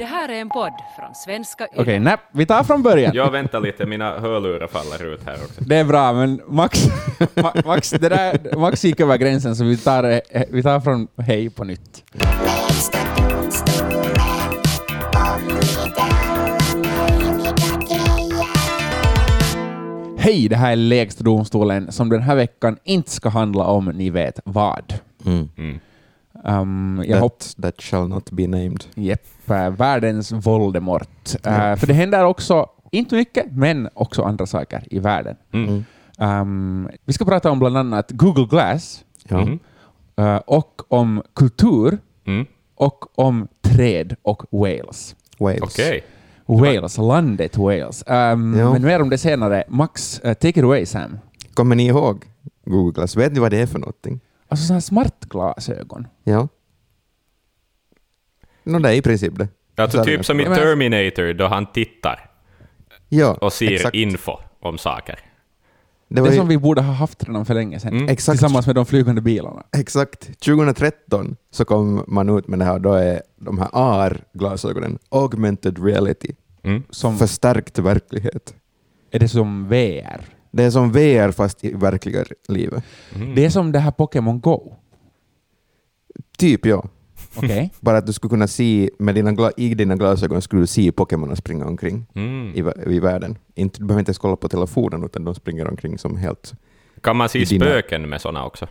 Det här är en podd från svenska Okej, okay, nej, vi tar från början. Jag väntar lite, mina hörlurar faller ut här också. Det är bra, men Max, Max, det där, Max gick över gränsen, så vi tar, vi tar från hej på nytt. Hej, det här är Lägsta domstolen som den här veckan inte ska handla om ni vet vad. Mm. Mm. Um, jag that, that shall not be named. Jepp, uh, världens Voldemort. Uh, för det händer också, inte mycket, men också andra saker i världen. Mm. Um, vi ska prata om bland annat Google Glass ja. uh, och om kultur mm. och om träd och Wales. Wales. Okay. Wales, landet Wales. Um, ja. Men mer om det senare. Max, uh, take it away Sam. Kommer ni ihåg Google Glass? Vet ni vad det är för någonting? Alltså sådana här smartglasögon. Ja. No, det är i princip det. Alltså typ som i Terminator då han tittar ja, och ser exakt. info om saker. Det, det som vi borde ha haft redan för länge sedan, mm. exakt. tillsammans med de flygande bilarna. Exakt. 2013 så kom man ut med det här, då är de här AR-glasögonen, augmented reality, mm. som förstärkt verklighet. Är det som VR? Det är som VR fast i verkliga livet. Mm. Det är som det här Pokémon Go? Typ ja. Okay. Bara att du skulle kunna se, med dina i dina glasögon skulle du se Pokémon springa omkring mm. i, i världen. Inte, du behöver inte ens kolla på telefonen, utan de springer omkring som helt... Kan man se spöken med sådana också?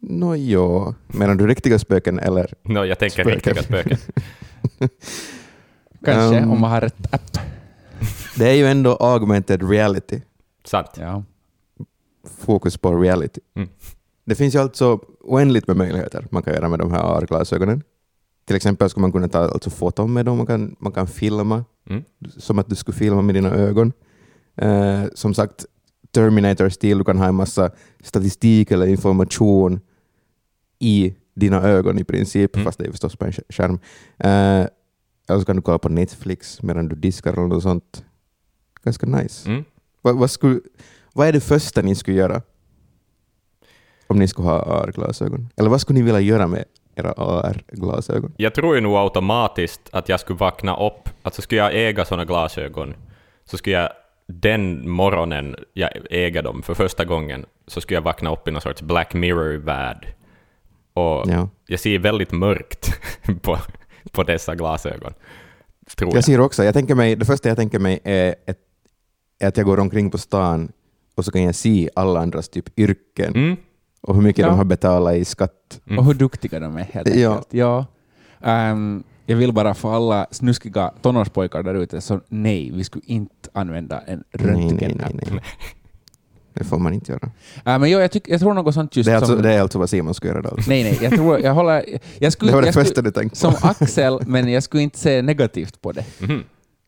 Nå no, ja, menar du riktiga spöken eller? No, jag tänker spöken. riktiga spöken. Kanske, um, om man har rätt app. Det är ju ändå augmented reality. Sant. Ja. Fokus på reality. Mm. Det finns ju alltså oändligt med möjligheter man kan göra med de här AR-glasögonen. Till exempel skulle man kunna ta alltså foton med dem, man kan, man kan filma, mm. som att du skulle filma med dina ögon. Uh, som sagt, Terminator-stil, du kan ha en massa statistik eller information i dina ögon i princip, mm. fast det är förstås på en skärm. Uh, eller så kan du kolla på Netflix medan du diskar eller något sånt. Ganska nice. Mm. Vad, vad, skulle, vad är det första ni skulle göra om ni skulle ha AR-glasögon? Eller vad skulle ni vilja göra med era AR-glasögon? Jag tror ju nog automatiskt att jag skulle vakna upp, alltså skulle jag äga sådana glasögon, så skulle jag den morgonen jag äger dem för första gången, så skulle jag vakna upp i någon sorts Black Mirror-värld. Och ja. jag ser väldigt mörkt på, på dessa glasögon. Tror jag. jag ser också, jag tänker mig, det första jag tänker mig är, ett, är att jag går omkring på stan och så kan jag se alla andras typ yrken. Mm och hur mycket ja. de har betalat i skatt. Mm. Och hur duktiga de är helt enkelt. Ja. Um, jag vill bara för alla snuskiga tonårspojkar där ute, så nej, vi skulle inte använda en röntgenapp. Det får man inte göra. Äh, men jag, jag, tyck, jag tror något sånt just det är alltså, som... Det är alltså vad Simon ska göra då? Nej, nej, jag tror, jag håller... Jag skulle, det var det jag första skulle, du tänkte på. Som Axel, men jag skulle inte se negativt på det. Mm.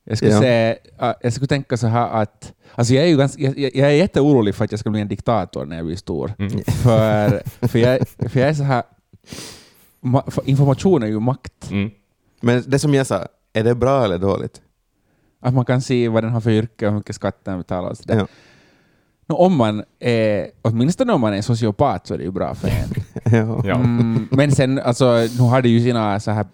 Jag skulle, ja. se, jag skulle tänka så här att Alltså jag, är ju ganska, jag, jag är jätteorolig för att jag ska bli en diktator när jag blir stor. Mm. För, för, jag, för jag är så här... Information är ju makt. Mm. Men det som jag sa, är det bra eller dåligt? Att man kan se vad den har för yrke och hur mycket skatt den betalar. Så ja. no, om man är, åtminstone om man är sociopat så är det ju bra för en. ja. Mm, men sen, alltså, nu har det ju sina så här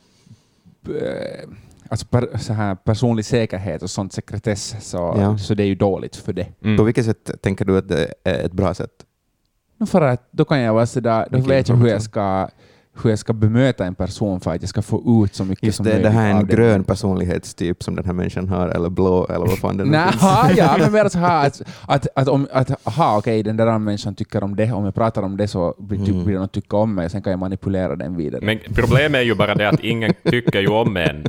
eh, alltså per, så här personlig säkerhet och sånt sekretess, så, ja. så det är ju dåligt för det. Mm. På vilket sätt tänker du att det är ett bra sätt? för att då kan jag vara sådär, då vet jag hur jag ska hur jag ska bemöta en person för att jag ska få ut så mycket Just som det, möjligt. Det här är en grön den. personlighetstyp som den här människan har, eller blå, eller vad fan det nu ja, men mer så här att, att, att, om, att aha, okej, den där människan tycker om det, om jag pratar om det så blir, mm. blir den att tycka om mig, sen kan jag manipulera den vidare. Men problemet är ju bara det att ingen tycker ju om en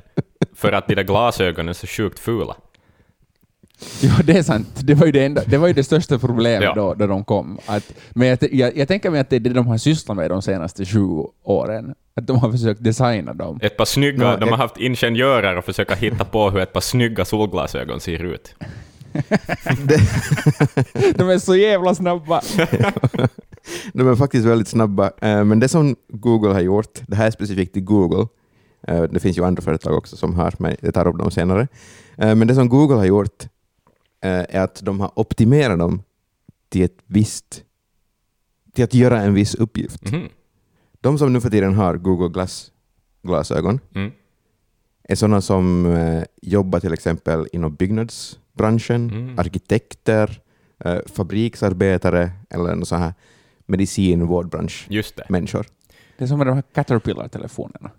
för att de där glasögonen är så sjukt fula. Ja, det är sant. Det var ju det, enda, det, var ju det största problemet ja. då, då de kom. Att, men jag, jag, jag tänker mig att det är det de har sysslat med de senaste sju åren. Att de har försökt designa dem. Ett par snygga, no, de har haft ingenjörer och försöka hitta på hur ett par snygga solglasögon ser ut. de är så jävla snabba. de är faktiskt väldigt snabba. Eh, men det som Google har gjort, det här är specifikt i Google, det finns ju andra företag också som har, men jag tar upp dem senare. Eh, men det som Google har gjort eh, är att de har optimerat dem till ett visst till att göra en viss uppgift. Mm. De som nu för tiden har Google Glass glasögon, mm. är sådana som eh, jobbar till exempel inom byggnadsbranschen, Mm. arkitekter, eh, fabriksarbetare eller någon sån här medicin vårdbransch Just det. människor. Det är som med de här Caterpillar-telefonerna.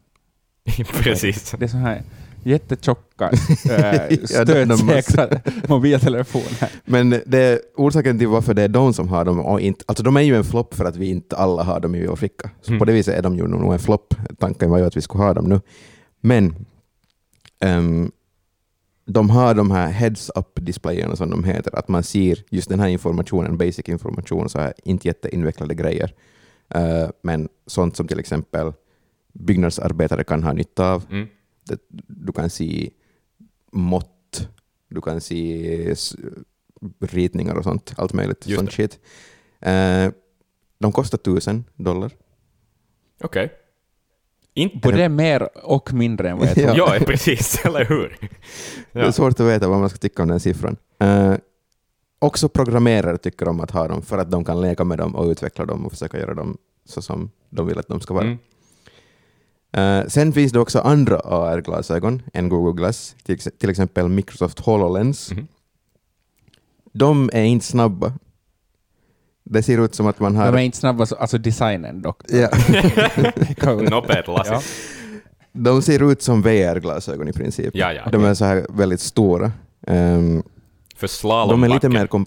Precis. Det är så här jättetjocka, äh, stötsäkra mobiltelefoner. Men det, orsaken till varför det är de som har dem, och inte, alltså de är ju en flopp för att vi inte alla har dem i vår ficka. Så Mm. på det viset är de ju nog en flopp. Tanken var ju att vi skulle ha dem nu. Men ehm, de har de här heads-up-displayerna som de heter, att man ser just den här informationen, basic information, så här inte jätteinvecklade grejer. Eh, men sånt som till exempel byggnadsarbetare kan ha nytta av. Mm. Det, du kan se mått, du kan se ritningar och sånt, allt möjligt Just sånt det. shit. Eh, de kostar tusen dollar. Okej. Inte... Både mer och mindre än vad jag Ja. tror. Ja, precis, eller hur? Det är Ja. svårt att veta vad man ska tycka om den siffran. Eh, också programmerare tycker om att ha dem för att de kan leka med dem och utveckla dem och försöka göra dem så som de vill att de ska vara. Mm. Eh, sen finns det också andra AR-glasögon än Google Glass, till, till exempel Microsoft HoloLens. Mhm. De är inte snabba. Det ser ut som att man har... De är inte snabba, så- alltså designen dock. ja, de ser ut som VR-glasögon i princip. Ja, ja. De är så här väldigt stora. Ehm, För de slalombacke. är lite mer, kom-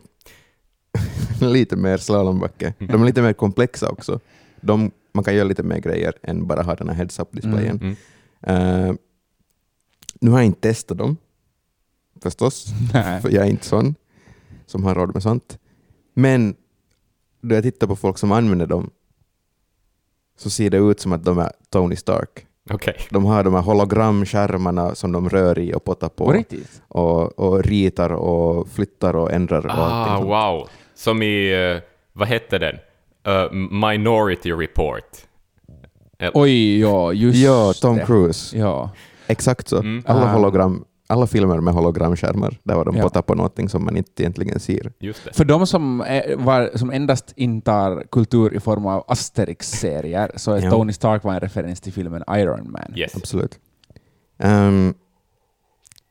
lite mer slalombacke. De är lite mer komplexa också. De, man kan göra lite mer grejer än bara ha den här heads-up-displayen. Mm. Eh, nu har jag inte testat dem, förstås, för jag är inte sån som har råd med sånt. Men då jag tittar på folk som använder dem så ser det ut som att de är Tony Stark. Okej. De har de här hologramskärmarna som de rör i och pottar På riktigt? och, och ritar och flyttar och ändrar och Ah, wow. Som i, eh, vad hette den? Minority Report. Oj, ja, just Ja, Tom det. Cruise. Ja. Exakt så. Mm. Alla, Ah. hologram, alla filmer med hologramskärmar, där var de Ja. pottar på någonting som man inte egentligen ser. Just det. För de som, är, var, som endast intar kultur i form av Asterix-serier så är Ja. Tony Stark var en referens till filmen Iron Man. Yes. Absolut. Ehm,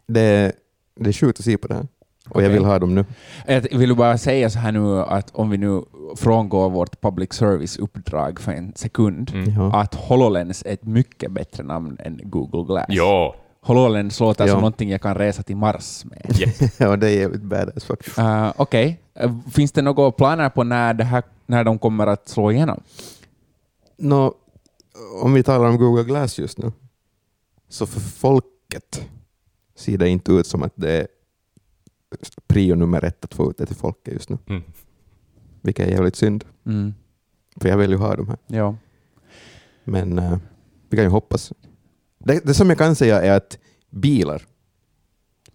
det, det är sjukt att se på det här. Och jag Okej. vill ha dem nu. Jag vill bara säga så här nu att om vi nu frångår vårt public service-uppdrag för en sekund, Mm. Ja. att HoloLens är ett mycket bättre namn än Google Glass. Jo. HoloLens låter Ja. som någonting jag kan resa till Mars med. Yes. ja, det är jävligt badass faktiskt. Uh, Okej, Uh, finns det några planer på när, det här, när de kommer att slå igenom? Nå, om vi talar om Google Glass just nu, så för folket ser det inte ut som att det är prio nummer ett att få ut det till folket just nu. Mm. Vilket är jävligt synd, Mm. för jag vill ju ha de här. Ja. Men eh, vi kan ju hoppas. Det, det som jag kan säga är att bilar,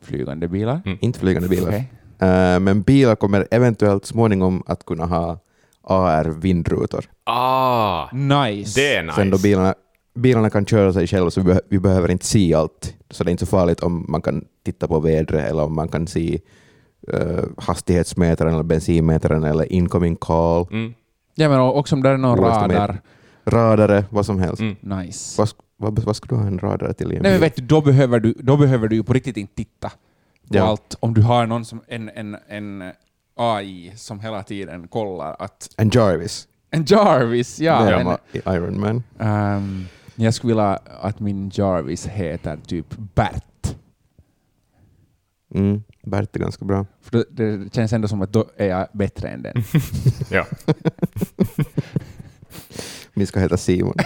Flygande bilar? Mm. inte flygande bilar, Okej. eh, men bilar kommer eventuellt småningom att kunna ha AR-vindrutor. Ah, Nice. det är nice. Sen då bilarna, bilarna kan köra sig själva så vi, beh- vi behöver inte se allt. Så det är inte så farligt om man kan titta på vädret eller om man kan se uh, hastighetsmätaren eller bensinmätaren eller incoming call, Mm. Ja, men också om det är någon radar. radare, vad som helst. Mm. Nice. Vad, vad, vad ska du ha en radare till Nej, men vet du, då, behöver du, då behöver du ju på riktigt inte titta på Ja. allt. Om du har någon som, en, en, en AI som hela tiden kollar att... En Jarvis. En Jarvis, ja. det är en, Iron Man. ehm, jag skulle vilja att min Jarvis heter typ Bert. Mm. Bert är ganska bra. För det, det känns ändå som att då är jag bättre än den. Ja. Min ska heta Simon.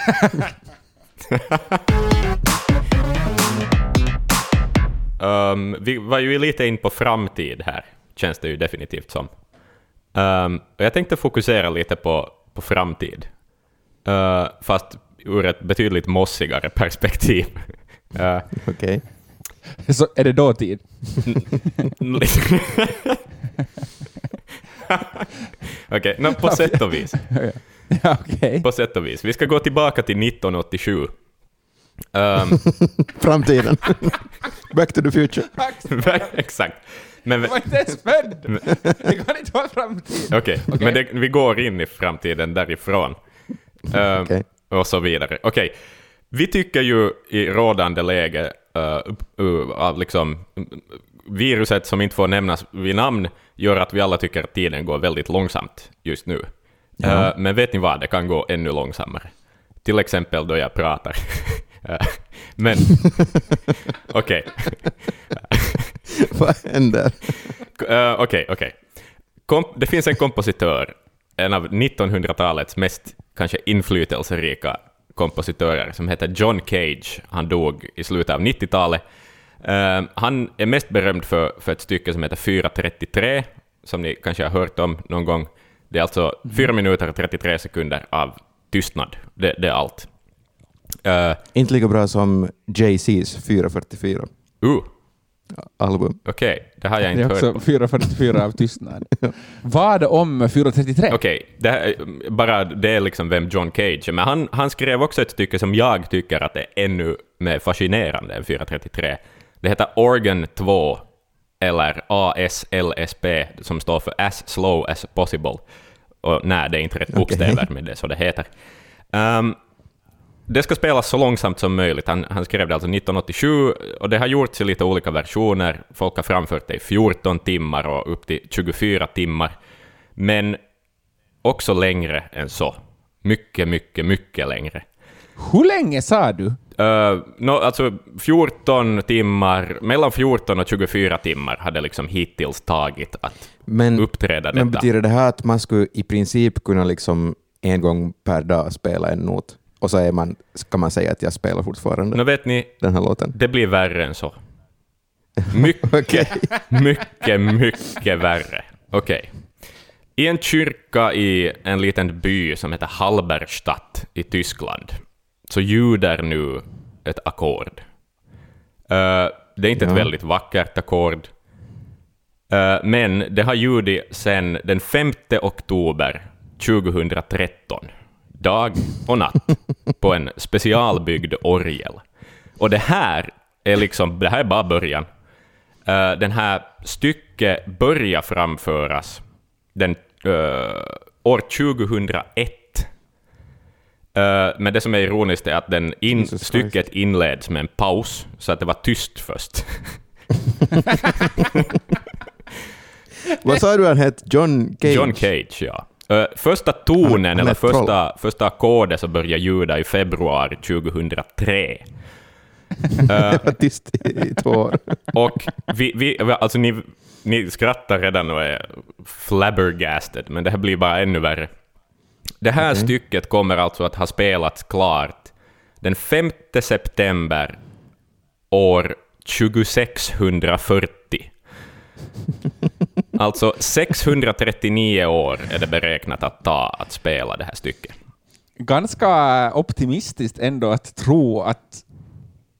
Um, vi var ju lite in på framtid här, känns det ju definitivt som. Um, och jag tänkte fokusera lite på, på framtid, Uh, fast ur ett betydligt mossigare perspektiv. Uh, Okej. Så är det dåtid? Okej, no, på sätt och vis. ja, okej. På sätt och vis. Vi ska gå tillbaka till 1987. Um, Framtiden. Back to the future. exakt. Men, Jag var inte ens född! Det kan inte vara framtid. Okej, men det, vi går in i framtiden därifrån. Ehm, Okej. Och så vidare. Okej, vi tycker ju i rådande läge uh, uh, av liksom viruset som inte får nämnas vid namn gör att vi alla tycker att tiden går väldigt långsamt just nu. Ja. Uh, men vet ni vad, det kan gå ännu långsammare. Till exempel då jag pratar. men, okej. vad händer? Okej, okej. Det finns en kompositör, en av 1900-talets mest kanske inflytelserika kompositörer som heter John Cage. Han dog i slutet av 90-talet. Uh, eh, han är mest berömd för, för ett stycke som heter 4.33, som ni kanske har hört om någon gång. Det är alltså 4 minuter och 33 sekunder av tystnad. Det, det är allt. Uh, Inte lika bra som Jay-Z's 4.44. Uh, album. Okej, okay, det har jag inte hört. Det är också 4.44 av tystnad. Vad om 4.33? Okej, okay, bara det är liksom vem John Cage är, men han, han skrev också ett stycke som jag tycker att är ännu mer fascinerande än 4.33. Det heter Organ 2, eller ASLSP, som står för As Slow As Possible. Och nej, det är inte rätt bokstäver, okay. men det så det heter. Um, det ska spelas så långsamt som möjligt. Han, han, skrev det alltså 1987 och det har gjorts i lite olika versioner. Folk har framfört det i 14 timmar och upp till 24 timmar. Men också längre än så. Mycket, mycket, mycket längre. Hur länge sa du? Uh, no, alltså 14 timmar, mellan 14 och 24 timmar hade liksom hittills tagit att men, uppträda detta. Men betyder det här att man skulle i princip kunna liksom en gång per dag spela en not? Och så är man, kan man säga att jag spelar fortfarande no, vet ni, den här låten. Det blir värre än så. Mycket, mycket, mycket värre. Okej. Okay. I en kyrka i en liten by som heter Halberstadt i Tyskland så ljuder nu ett ackord. Uh, det är inte ja. ett väldigt vackert ackord, uh, men det har ljudit sedan den 5 oktober 2013 dag och natt på en specialbyggd orgel. Och det här är liksom, det här är bara början. Uh, den här stycket börjar framföras den, uh, år 2001. Uh, men det som är ironiskt är att den in, stycket inleds med en paus, så att det var tyst först. Vad sa du han hette? John Cage? John Cage, ja. Uh, första tonen, eller första, första ackordet, så började ljuda i februari 2003. uh, Tyst i två år. och vi, vi, alltså ni, ni skrattar redan och är flabbergasted, men det här blir bara ännu värre. Det här okay. stycket kommer alltså att ha spelats klart den 5 september år 2640. Alltså 639 år är det beräknat att ta att spela det här stycket. Ganska optimistiskt ändå att tro att,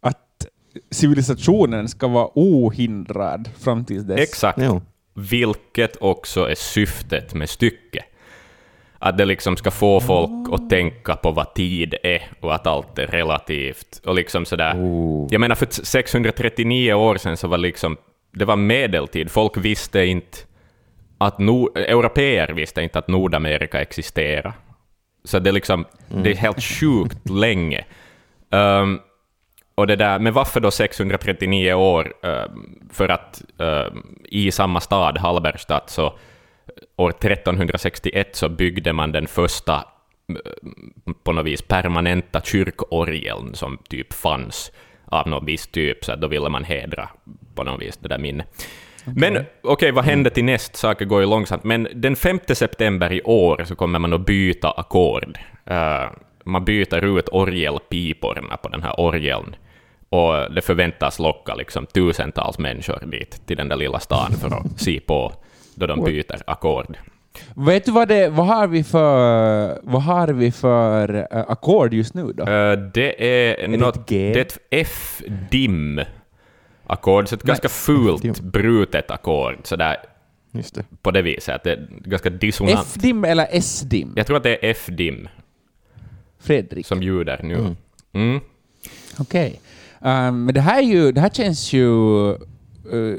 att civilisationen ska vara ohindrad fram till dess. Exakt. Jo. Vilket också är syftet med stycket. Att det liksom ska få folk att tänka på vad tid är och att allt är relativt. Och liksom sådär. Oh. Jag menar, för 639 år sedan så var liksom det var medeltid. Folk visste inte att Nord, europeer visste inte att Nordamerika existerar. Så det är liksom, mm. det är helt sjukt länge. Um, och det där, men varför då 639 år? Um, för att um, i samma stad, Halberstadt, så år 1361 så byggde man den första på något vis permanenta kyrkorgeln som typ fanns av någon viss typ, så då ville man hedra på något vis det där minnet. Men okej, okay, vad hände till näst? Saker går ju långsamt, men den 5 september i år så kommer man att byta ackord. Uh, man byter ut orgelpiporna på den här orgeln, och det förväntas locka liksom tusentals människor dit, till den där lilla stan för att se på då de byter ackord. Vet du vad, det, vad har vi för, vad har vi för uh, ackord just nu då? Uh, det är, är något, det, det är ett F-dim ackord, så ett Nej, ganska fult brutet ackord sådär Just det. på det viset, att det är ganska dissonant. F-dim eller S-dim? Jag tror att det är F-dim. Fredrik. Som ljuder nu. Mm. Mm. Okej. Okay. Um, men det här, ju, det här känns ju... Uh,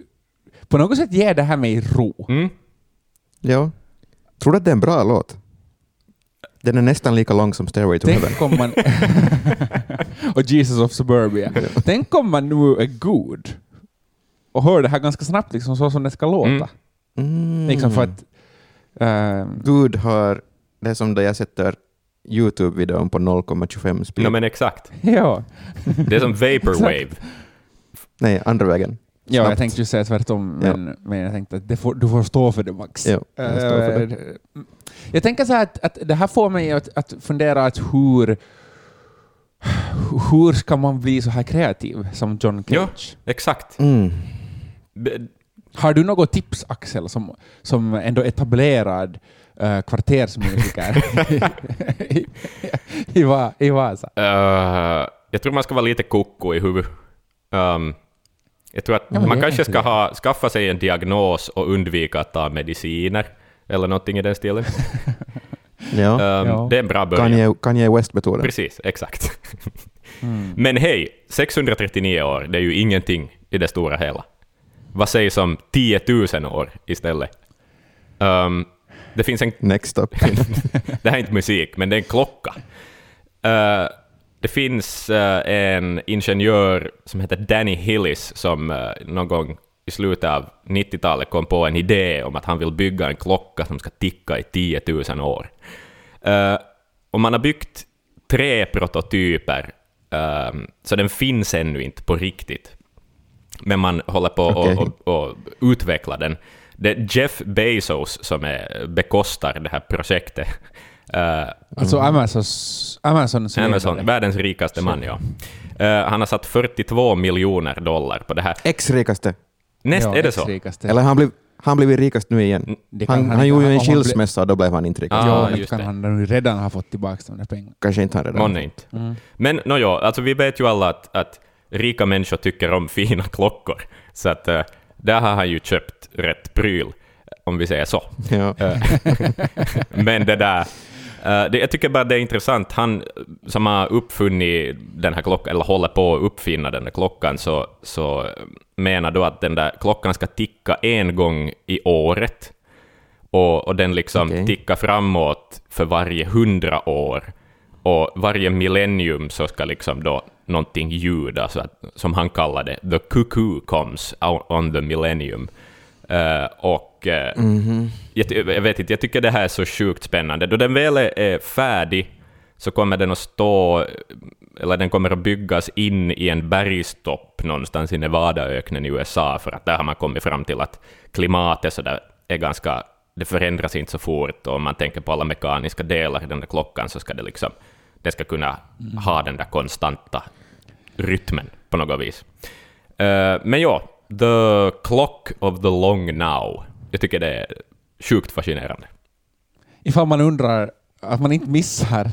på något sätt ger det här mig ro. Mm. Ja. Tror du att det är en bra låt? Den är nästan lika lång som Stairway to Heaven. Man och Jesus of Suburbia. Tänk om man nu är god och hör det här ganska snabbt, liksom så som det ska låta. Mm. Mm. Liksom för att... ehm, Gud har, det är som då jag sätter Youtube-videon på 0,25 speed. No, men exakt. ja. Det är som vaporwave. Nej, andra vägen. ja, jag tänkte ju säga tvärtom, Ja. men, men jag tänkte att det får, du får stå för det, Max. Ja, jag står för det. Eh, Jag tänker så här att, att det här får mig att, att fundera att hur, hur ska man bli så här kreativ som John Ja. Cage? Exakt. Mm. Har du något tips, Axel, som, som ändå etablerad uh, kvartersmusiker i, i, i Vasa? Eh, jag tror man ska vara lite koko i huvudet. Um, jag tror att Ja, man kanske ska ha, skaffa sig en diagnos och undvika att ta mediciner, eller någonting i den stilen. Ja. Um, Ja. Det är en bra början. Kanye, Kanye West-metoden. Precis, exakt. Mm. Men hej, 639 år, det är ju ingenting i det stora hela. Vad sägs om 10 000 år istället? Um, det finns en Next up. det här är inte musik, men det är en klocka. Eh, det finns eh, en ingenjör som heter Danny Hillis som uh, någon gång i slutet av 90-talet kom på en idé om att han vill bygga en klocka som ska ticka i 10 000 år. Eh, och man har byggt tre prototyper, eh, så den finns ännu inte på riktigt. Men man håller på och, och utveckla den. Det är Jeff Bezos som är, bekostar det här projektet. Eh, Alltså Amazons, Amazons Amazon, världens rikaste man, ja. Eh, han har satt 42 miljoner dollar på det här. Ex-rikaste. Näst, Ja, är det så? ex-rikaste. Eller han blev, han blev rikast nu igen. Han, han, inte gjorde ju en han skilsmässa och då blev han inte rikast. Ah, ja, just kan det. han redan ha fått tillbaka de där pengarna. Kanske inte han redan. Månne inte. Mm. Men no, ja, alltså vi vet ju alla att, att rika människor tycker om fina klockor. Så att uh, där har han ju köpt rätt pryl, om vi säger så. Ja. Eh, Men det där... eh, det, jag tycker bara det är intressant. Han som har uppfunnit den här klockan, eller håller på att uppfinna den här klockan, så, så menar då att den där klockan ska ticka en gång i året. Och, och den liksom Okej. tickar framåt för varje hundra år. Och varje millennium så ska liksom då någonting ljuda, så att, som han kallar det, the cuckoo comes on the millennium. Eh, och och, eh, jag, -hmm. jag vet inte, jag tycker det här är så sjukt spännande. Då den väl är är färdig så kommer den att stå, eller den kommer att byggas in i en bergstopp någonstans i Nevadaöknen i USA, för att där har man kommit fram till att klimatet så där är ganska, det förändras inte så fort, och om man tänker på alla mekaniska delar i den där klockan så ska det liksom, det ska kunna ha den där konstanta rytmen på något vis. Eh, men ja, The Clock of the Long Now. Jag tycker det är sjukt fascinerande. Ifall man undrar, att man inte missar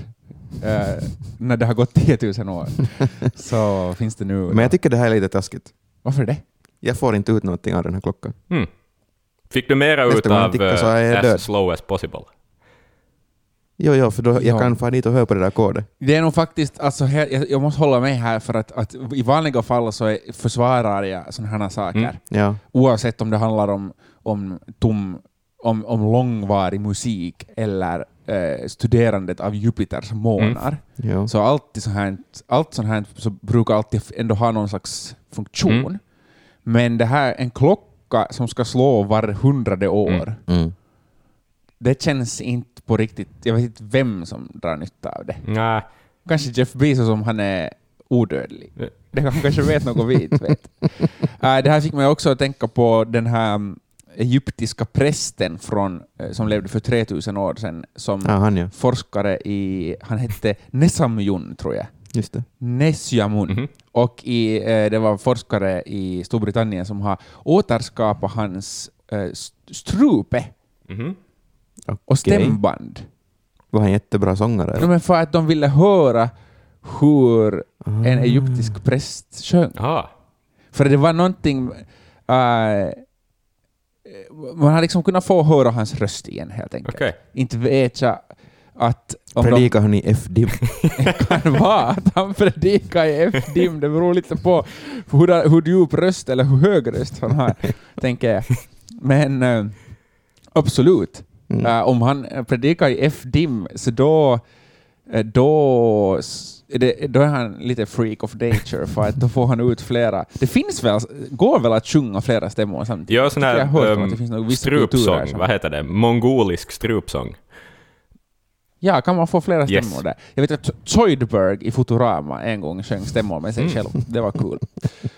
eh, när det har gått 10 000 år, så finns det nu... Men jag tycker det här är lite taskigt. Varför det? Jag får inte ut någonting av den här klockan. Hmm. Fick du mera ut av tickar så är eh, jag As slow as possible? Jo, jo, för då jag Ja. kan få dit och höra på det där kodet. Det är nog faktiskt, alltså, här, jag, jag måste hålla med här för att, att i vanliga fall så är, försvarar jag sådana här saker. Mm. Ja. Oavsett om det handlar om, om, tom, om, om långvarig musik eller eh, studerandet av Jupiters månar. ja. Så alltid så här, allt sånt här så brukar alltid ändå ha någon slags funktion. Mm. Men det här, en klocka som ska slå var hundrade år, Mm. Mm. det känns inte på riktigt... Jag vet inte vem som drar nytta av det. Nej. Kanske Jeff Bezos om han är odödlig. Ja. Det han kanske vet något vi inte vet. Äh, det här fick mig också att tänka på den här mm, egyptiska prästen från, eh, som levde för 3000 år sedan, som Ja, han ja. forskare i... Han hette Nesamjun, tror jag. Just det. Nesjamun. Mhm. Och i, eh, det var forskare i Storbritannien som har återskapat hans eh, st- strupe Mhm. och Okej. stämband. Var han jättebra sångare? Ja, men för att de ville höra hur en Ah. egyptisk präst sjöng. Aha. För det var någonting... eh, man har liksom kunnat få höra hans röst igen helt enkelt. Okej. Inte vet jag att... Om Predikar han i F-dim? kan vara att han predikar i F-dim. Det beror lite på hur, hur djup röst eller hur hög röst han har, tänker jag. Men eh, absolut. Mm. Eh, om han predikar i F-dim, så då eh, då, är det, då är han lite freak of nature, för att då får han ut flera... Det finns väl, går väl att sjunga flera stämmor samtidigt? Gör sån här um, strupsång, vad heter det? Mongolisk strupsång. Ja, kan man få flera stämmor yes. där? Jag vet att Zoidberg i Futurama en gång sjöng stämmor med sig mm. själv. Det var kul.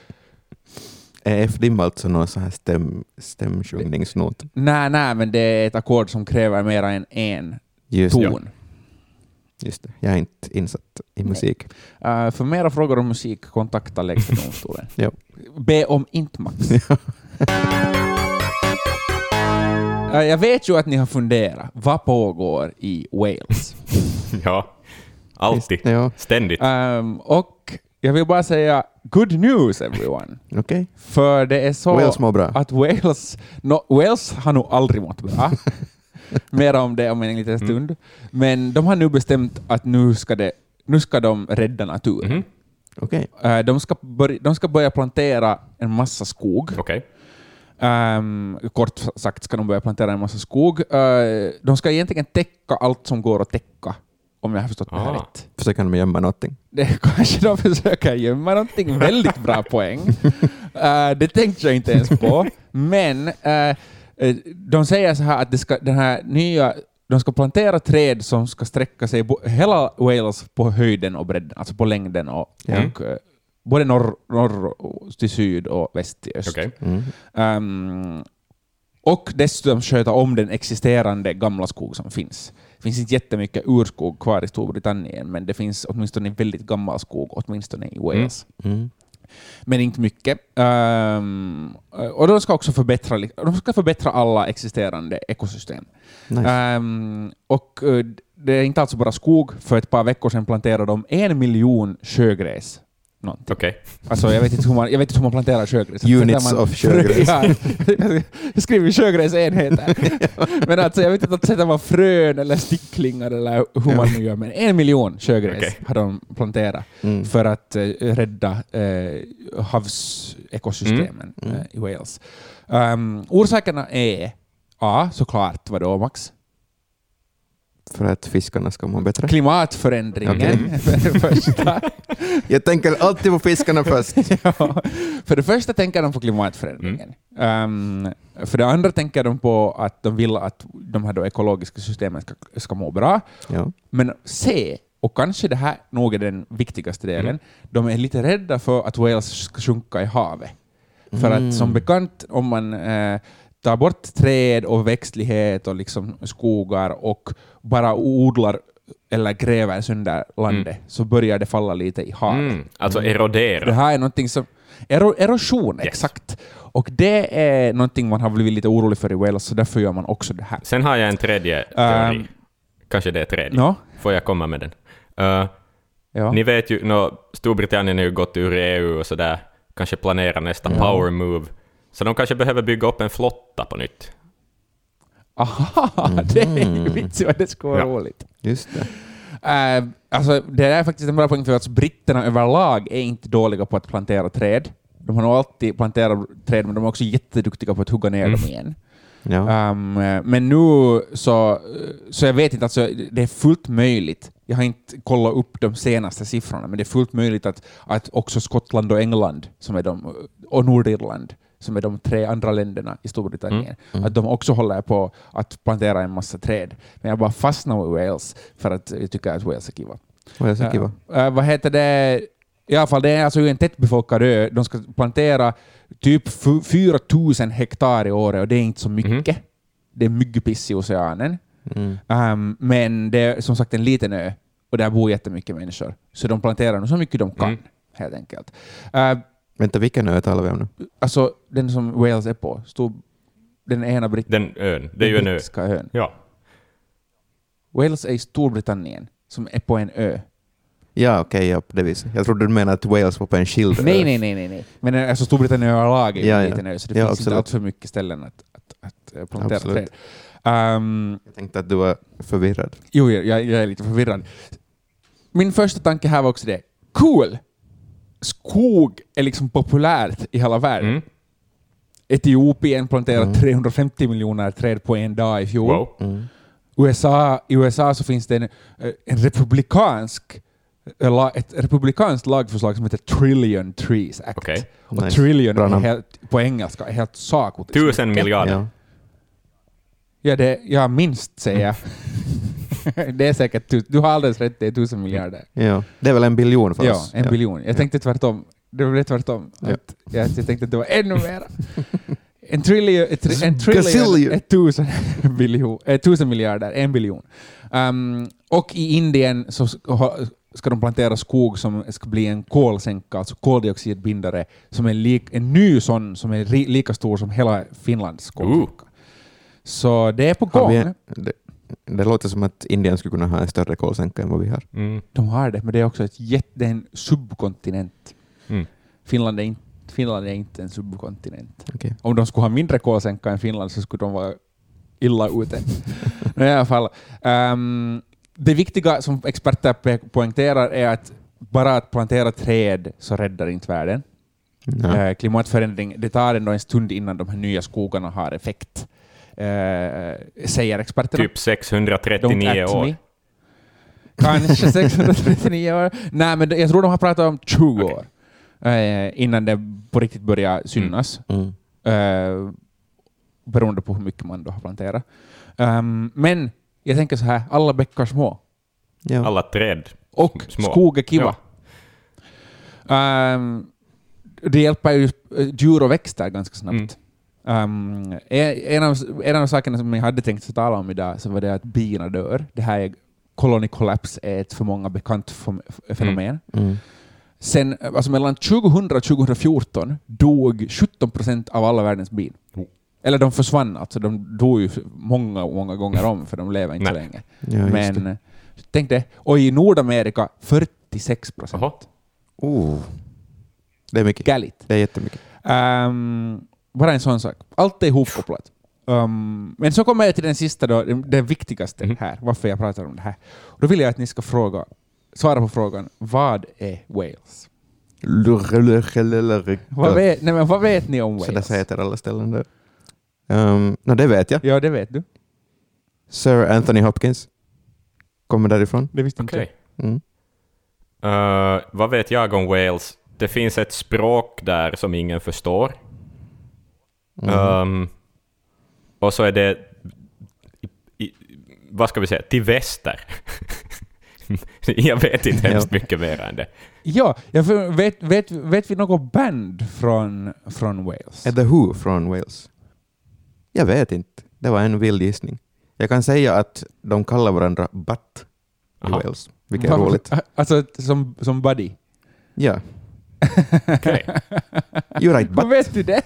Är F-dim alltså någon sån här stäm, stämsjungningsnot? Nej, nej, men det är ett ackord som kräver mer än en Just ton. Ja. Just det, jag är inte insatt i musik. Uh, för mera frågor om musik, kontakta Lägsta domstolen. ja. Be om inte Max. uh, jag vet ju att ni har funderat. Vad pågår i Wales? ja, alltid. Ja. Ständigt. Um, och jag vill bara säga good news everyone. Okay. För det är så Wales mår bra. att Wales, no, Wales har nog aldrig mått bra. Mer om det om en liten mm. stund. Mm. Men de har nu bestämt att nu ska, det, nu ska de rädda naturen. Mm. Okay. Uh, de, ska börja, de ska börja plantera en massa skog. Okay. Um, ehm, kort sagt ska de börja plantera en massa skog. Uh, de ska egentligen täcka allt som går att täcka, om jag har förstått det här rätt. Försöker de gömma någonting? Det kanske de försöker gömma någonting. Väldigt bra poäng. Uh, det tänkte jag inte ens på. Men uh, Eh, de säger så här att det ska, den här nya, de ska plantera träd som ska sträcka sig hela Wales på höjden och bredden, alltså på längden och, mm. och eh, både norr, norr till syd och väst till öst. Okay. Mm. Um, och dessutom sköta om den existerande gamla skog som finns. Det finns inte jättemycket urskog kvar i Storbritannien, men det finns åtminstone väldigt gammal skog, åtminstone i Wales. Mm. Mm men inte mycket. Um, och de ska också förbättra, de ska förbättra alla existerande ekosystem. Nice. Um, och uh, det är inte alltså bara skog. För ett par veckor sedan planterade de en miljon sjögräs någonting. Okay. Alltså, jag, vet inte hur man, jag vet inte hur man planterar sjögräs. Units man, of sjögräs. ja, jag skriver sjögräsenheter. men alltså, jag vet inte, att sätter man frön eller sticklingar eller hur man nu gör, men en miljon sjögräs okay. har de planterat mm. för att uh, rädda uh, havsekosystemen mm. uh, i Wales. Um, orsakerna är A, såklart, vadå Max? För att fiskarna ska må bättre? Klimatförändringen okay. för det första. Jag tänker alltid på fiskarna först. ja, för det första tänker de på klimatförändringen. Mm. Um, för det andra tänker de på att de vill att de här ekologiska systemen ska, ska må bra. Ja. Men C, och kanske det här nog är den viktigaste delen, mm. de är lite rädda för att Wales ska sjunka i havet. För mm. att som bekant, om man uh, tar bort träd och växtlighet och liksom skogar och bara odlar eller gräver sönder landet, mm. så börjar det falla lite i havet. Mm. Alltså erodera. Det här är någonting som... Ero, erosion, yes. exakt. Och det är någonting man har blivit lite orolig för i Wales, så därför gör man också det här. Sen har jag en tredje teori. Um, Kanske det är tredje. No? Får jag komma med den? Uh, ja. Ni vet ju, no, Storbritannien har ju gått ur EU och sådär, kanske planerar nästa ja. power move. Så de kanske behöver bygga upp en flotta på nytt. Aha, mm. det är ju vits vad det skulle vara ja. roligt. Just det. Uh, alltså, det är faktiskt en bra poäng för att britterna överlag är inte dåliga på att plantera träd. De har nog alltid planterat träd, men de är också jätteduktiga på att hugga ner mm. dem igen. Ja. Um, men nu så, så jag vet inte, alltså, det är fullt möjligt. Jag har inte kollat upp de senaste siffrorna, men det är fullt möjligt att, att också Skottland och England, som är de, och Nordirland, som är de tre andra länderna i Storbritannien, mm. Mm. att de också håller på att plantera en massa träd. Men jag bara fastnar i Wales för att jag tycker att Wales är kiva. Wales är kiva. Uh, vad heter det? I alla fall, det är alltså en tättbefolkad ö. De ska plantera typ 4 000 hektar i året och det är inte så mycket. Mm. Det är myggpiss i oceanen. Mm. Um, men det är som sagt en liten ö och där bor jättemycket människor. Så de planterar så mycket de kan, mm. helt enkelt. Uh, Vänta, vilken ö talar vi om nu? Alltså den som Wales är på. Stod den ena britt Den ön. Det är ju en ö. ön. Ja. Wales är i Storbritannien, som är på en ö. Ja, okej, okay, ja, på det viset. Jag trodde du menade att Wales var på en skild nej. Nej, nej, nej, nej. Men eh, alltså Storbritannien överlag är ja, en liten ö, så det ja, finns absolut. inte allt för mycket ställen att, att, att eh, plantera träd. Um, jag tänkte att du var förvirrad. Jo, jag, jag är lite förvirrad. Min första tanke här var också det. Cool! Skog är liksom populärt i hela världen. Mm. Etiopien planterade mm. 350 miljoner träd på en dag i fjol. Wow. Mm. USA, I USA så finns det en, eh, en republikansk eh, ett republikanskt lagförslag som heter Trillion Trees Act. Okej. Och Nice. trillion är helt, på engelska är helt sakligt. Tusen miljarder. Ja. Ja, det, ja, minst säger jag. det är säkert tusen. Du har alldeles rätt, det är tusen miljarder. Ja. Det är väl en biljon för Ja, oss? en biljon. Jag tänkte tvärtom. Det blev tvärtom. Ja. Att, jag, jag tänkte att det var ännu mera. En trillion, ett, tri- en trillion är tusen, biljon, tusen miljarder, en biljon. Um, och i Indien så ska de plantera skog som ska bli en kolsänka, alltså koldioxidbindare, som är lik, en ny sån som är lika stor som hela Finlands kolsänka. Så det är på gång. det, det låter som att Indien skulle kunna ha en större kolsänka än vad vi har. Mm. De har det, men det är också ett jätte, det är en subkontinent. Mm. Finland är, inte, Finland är inte en subkontinent. Okej. Om de skulle ha mindre kolsänka än Finland så skulle de vara illa ute. I alla fall, ehm, det viktiga som experter pe- poängterar är att bara att plantera träd så räddar inte världen. Eh, klimatförändring, det tar ändå en stund innan de här nya skogarna har effekt, eh, säger experterna. Typ 639 Don't at år. me. Kanske 639 år. Nej, men jag tror de har pratat om 20 år eh, innan det på riktigt börjar synas. Mm. Eh, beroende på hur mycket man då har planterat. Ehm, men jag tänker så här, alla bäckar små. Ja. Alla träd. Och Små. skog är kiva. Ehm, det hjälper ju eh, djur och växter ganska snabbt. Ehm, en, en, av, en av sakerna som jag hade tänkt att tala om idag så var det att bina dör. Det här är colony collapse är ett för många bekant fenomen. Mm. Sen, alltså mellan 2000 och 2014 dog 17 procent av alla världens bin. Oh. Eller de försvann, alltså de dog ju många, många gånger om för de lever inte så länge. Ja, Men det. tänk det, och i Nordamerika 46 procent. Oh. Det är mycket. Galigt. Det är jättemycket. Um, bara en sån sak. Allt är ihopkopplat. Um, men så kommer jag till den sista, då, det, det viktigaste Mhm. här, varför jag pratar om det här. Och då vill jag att ni ska fråga, svara på frågan, vad är Wales? Vad vet, nej, men vad vet ni om Så Wales? där heter alla ställen där. Um, no, det vet jag. Ja, det vet du. Sir Anthony Hopkins kommer därifrån. Det visste inte jag. Mm. Eh, vad vet jag om Wales? Det finns ett språk där som ingen förstår. Mm. Ehm, och så är det, i, i, vad ska vi säga, till väster. jag vet inte hemskt mycket mer än det. Ja, jag vet, vet, vet vi något band från, från Wales? Är The Who från Wales? Jag vet inte. Det var en vild gissning. Jag kan säga att de kallar varandra Butt i Aha. Wales, vilket är roligt. Alltså som, som buddy. Ja, Okej. you're right, Hur Butt. vet du det?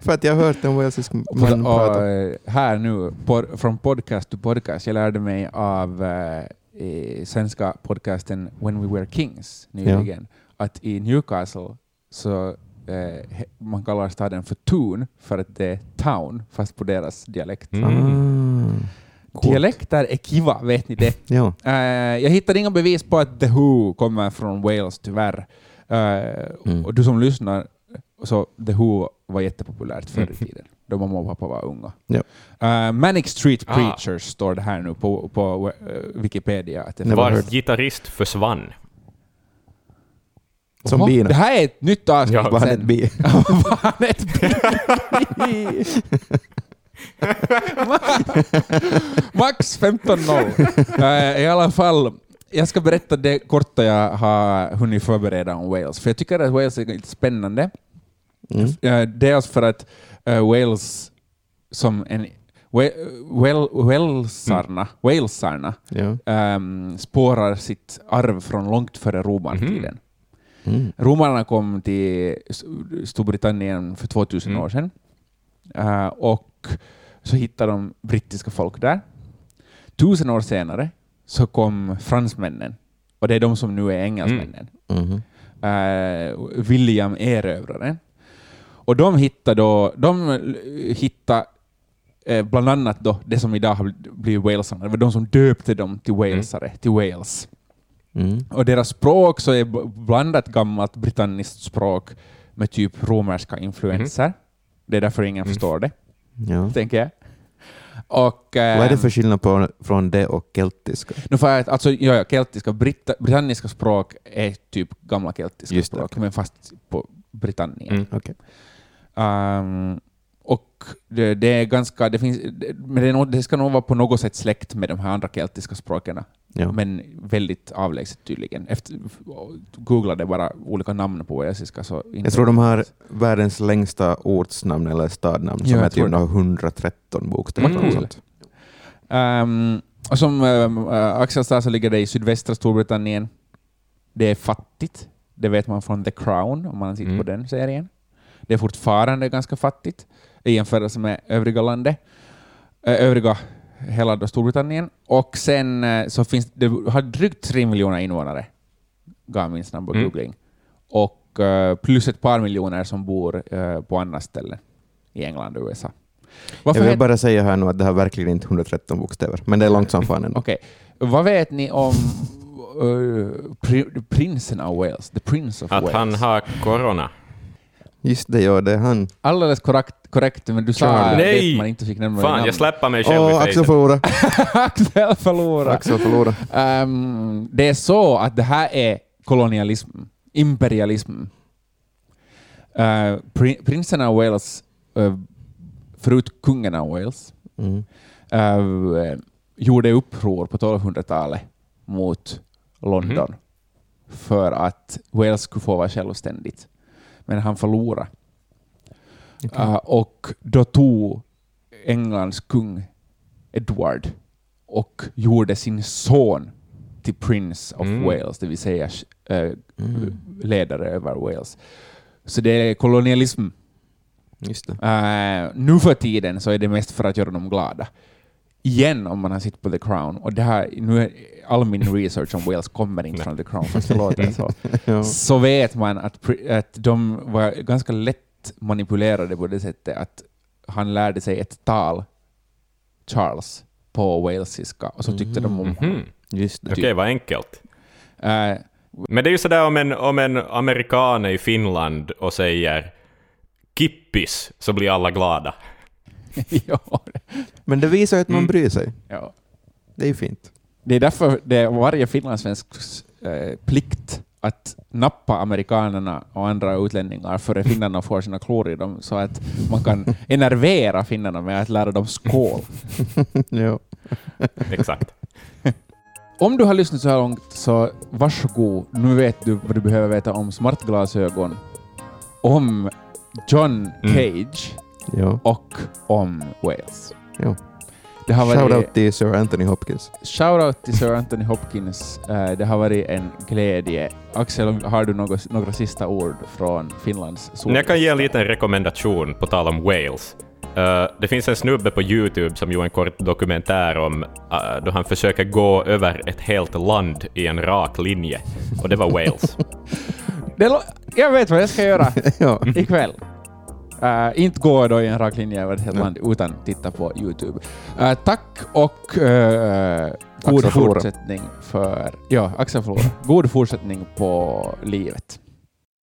För att jag har hört en walesisk man och, prata. eh, här nu, por, från podcast till podcast, jag lärde mig av eh, svenska podcasten When We Were Kings nyligen, att i Newcastle så eh, man kallar staden för Toon för att det är town, fast på deras dialekt. Mm. Ah, coolt. Dialekter är kiva, vet ni det? Ja. Eh, jag hittade inga bevis på att The Who kommer från Wales, tyvärr. Eh, Mm. Och du som lyssnar, så The Who var jättepopulärt förr i Mm. tiden, då mamma och pappa var unga. Ja. Eh, Manic Street Ah. Preachers står det här nu på, på eh, Wikipedia. Att det Vars gitarrist försvann. Som Oho, bina. Det här är ett nytt avsnitt Ja, Var han ett bi? Var han ett bi? Max 15-0. Eh, I alla fall, jag ska berätta det korta jag har hunnit förbereda om Wales, för jag tycker att Wales är lite spännande. Mm. Eh, dels för att eh, Wales som en Wel, Walesarna, Walesarna Ja. ehm, spårar sitt arv från långt före romartiden. Mm. Romarna kom till Storbritannien för 2000 Mm. år sedan Eh, och så hittade de brittiska folk där. Tusen år senare så kom fransmännen och det är de som nu är engelsmännen. Mhm. Eh, William Erövraren. Och de hittade då, de hittade eh, bland annat då det som idag har blivit walesarna. Det var de som döpte dem till walesare, till Wales. Mm. Och deras språk så är blandat gammalt britanniskt språk med typ romerska influenser. Det är därför ingen Mm. förstår det, Ja. tänker jag. Och, Vad är det för skillnad på, från det och keltiska? Nu får jag, alltså, ja, ja, keltiska, britta, britanniska språk är typ gamla keltiska Just det, språk, okej. men fast på Britannien. Mm. Ehm, och det, det är ganska, det finns, det, men det, är nog, det ska nog vara på något sätt släkt med de här andra keltiska språken, Ja. men väldigt avlägset tydligen. Efter, googlade bara olika namn på walesiska så... Jag tror de har världens längsta ortsnamn eller stadnamn som Ja, är tror typ det. har 113 bokstäver. Mm. Ehm, och som um, Axel sa så ligger det i sydvästra Storbritannien. Det är fattigt. Det vet man från The Crown, om man har tittat Mm. på den serien. Det är fortfarande ganska fattigt i jämförelse med övriga landet. Äh, övriga hela då Storbritannien. Och sen eh, så finns det har drygt tre miljoner invånare, gav min snabba Mm. googling. Och eh, plus ett par miljoner som bor eh, på andra ställen i England och USA. Varför Jag vill bara säga här nu att det här verkligen inte 113 bokstäver, men det är långt som fan ändå. Okej. Vad vet ni om uh, pri- prinsen av Wales? The Prince of Att Wales? han har corona. Just det, ja, det är han. Alldeles korrekt, korrekt men du sa att Nej! man inte fick nämna Fan, namn. jag släpper mig själv Åh, i Axel förlorade. Axel förlorade. Axel förlorade. Ehm, det är så att det här är kolonialism, imperialism. Uh, pri- prinsen av Wales, uh, förut kungen av Wales, Mm. uh, gjorde uppror på 1200-talet mot London för att Wales skulle få vara självständigt. Men han förlorade. Okej. Uh, och då tog Englands kung Edward och gjorde sin son till Prince of Mm. Wales, det vill säga uh, Mm. ledare över Wales. Så det är kolonialism. Just det. Uh, nu för tiden så är det mest för att göra dem glada. Igen om man har sett på The Crown, och det här, nu är all min research om Wales kommer inte från The Crown, fast det låter så, Ja. så vet man att, att de var ganska lätt manipulerade på det sättet att han lärde sig ett tal, Charles, på walesiska, och så tyckte de om honom. Mhm. Just det. Okej, vad enkelt. Eh, Men det är ju sådär om en, om en amerikan är i Finland och säger kippis, så blir alla glada. ja, Men det visar ju att man Mm. bryr sig. ja. Det är ju fint. Det är därför det är varje finlandssvensks eh, plikt att nappa amerikanerna och andra utlänningar före finnarna får sina klor i dem, så att man kan enervera finnarna med att lära dem skål. ja. Exakt. Om du har lyssnat så här långt, så varsågod. Nu vet du vad du behöver veta om smartglasögon, om John Mm. Ja. och om Wales. ja. Det har varit, Shout out till Sir Anthony Hopkins. Shoutout till Sir Anthony Hopkins. Eh, det har varit en glädje. Axel, har du något, några sista ord från Finlands Men jag kan ge en liten rekommendation på tal om Wales. Eh, det finns en snubbe på YouTube som gjorde en kort dokumentär om uh, då han försöker gå över ett helt land i en rak linje. Och det var Wales. Jag vet vad jag ska göra ikväll. Uh, inte gå då i en rak linje över ett helt land, utan titta på YouTube. Eh, tack och uh, god fortsättning för... Ja, Axel. God fortsättning på livet.